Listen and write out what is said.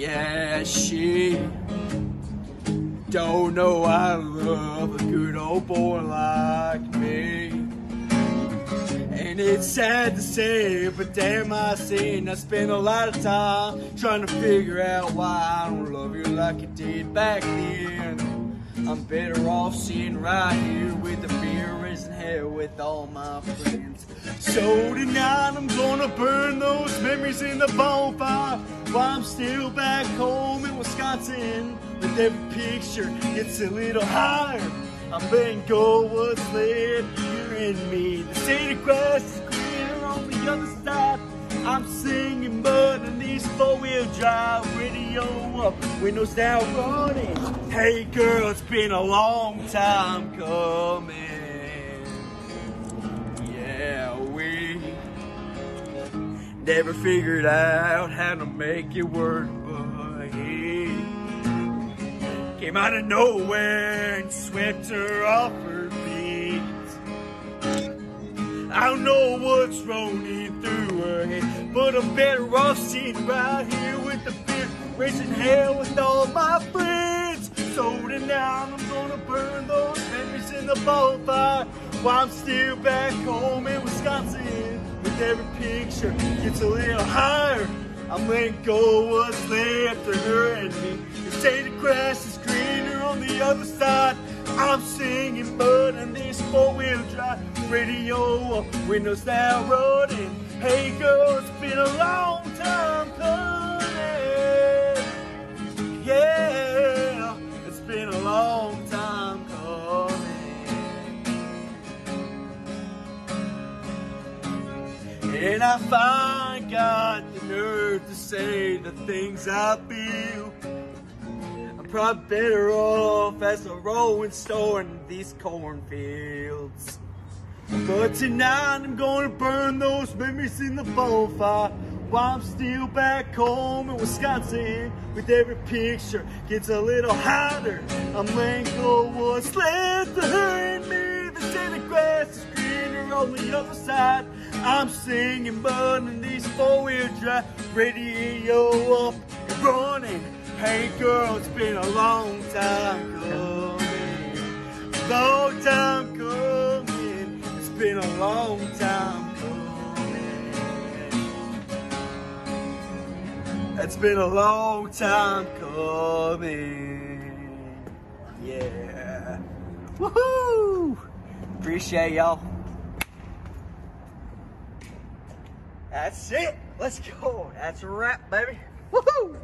Yeah, she don't know I love a good old boy like me. And it's sad to say, but damn, I seen I spent a lot of time trying to figure out why I don't love you like I did back then. I'm better off sitting right here with the beer raising hell with all my friends. So tonight I'm gonna burn those memories in the bonfire while I'm still back home in Wisconsin. With every picture gets a little higher. I'm letting go what's left here in me. The city grass is greener on the other side. I'm singing, but in these four-wheel drive radio up, windows down running. Hey girl, it's been a long time coming. Never figured out how to make it work, but he came out of nowhere and swept her off her feet. I don't know what's rolling through her head, but I'm better off sitting right here with the beer, raising hell with all my friends. So tonight I'm gonna burn those memories in the bonfire while I'm still back home in Wisconsin. Every picture gets a little higher. I'm letting go of what's left of her and me. The state of grass is greener on the other side. I'm singing, but in this four-wheel drive radio, windows down rolling. And I finally got the nerve to say the things I feel. I'm probably better off as a rolling stone in these cornfields. But tonight I'm gonna burn those memories in the bonfire while I'm still back home in Wisconsin. With every picture gets a little hotter. I'm letting go what's left and me. The city grass is greener on the other side. I'm singing, burning these four-wheel drive radio up and running. Hey girl, it's been a long time coming, long time coming. It's been a long time coming. It's been a long time coming. Yeah. Woohoo! Appreciate y'all. That's it. Let's go. That's a wrap, baby. Woohoo!